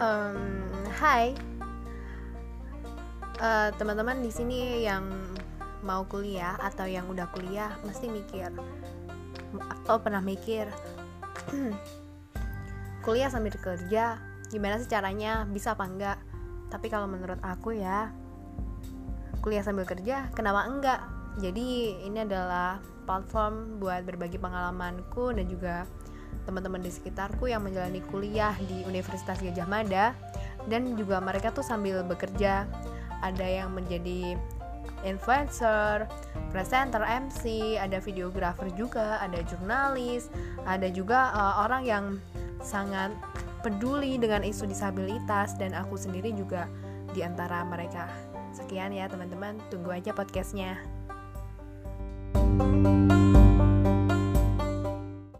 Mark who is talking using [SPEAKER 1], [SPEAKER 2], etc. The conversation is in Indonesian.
[SPEAKER 1] um, Hai uh, teman-teman di sini yang mau kuliah atau yang udah kuliah mesti mikir atau pernah mikir kuliah sambil kerja gimana sih caranya bisa apa enggak? Tapi kalau menurut aku ya kuliah sambil kerja kenapa enggak? Jadi ini adalah platform buat berbagi pengalamanku dan juga teman-teman di sekitarku yang menjalani kuliah di Universitas Gajah Mada dan juga mereka tuh sambil bekerja ada yang menjadi influencer, presenter, MC, ada videografer juga, ada jurnalis, ada juga uh, orang yang sangat peduli dengan isu disabilitas dan aku sendiri juga di antara mereka. Sekian ya teman-teman, tunggu aja podcastnya. thank you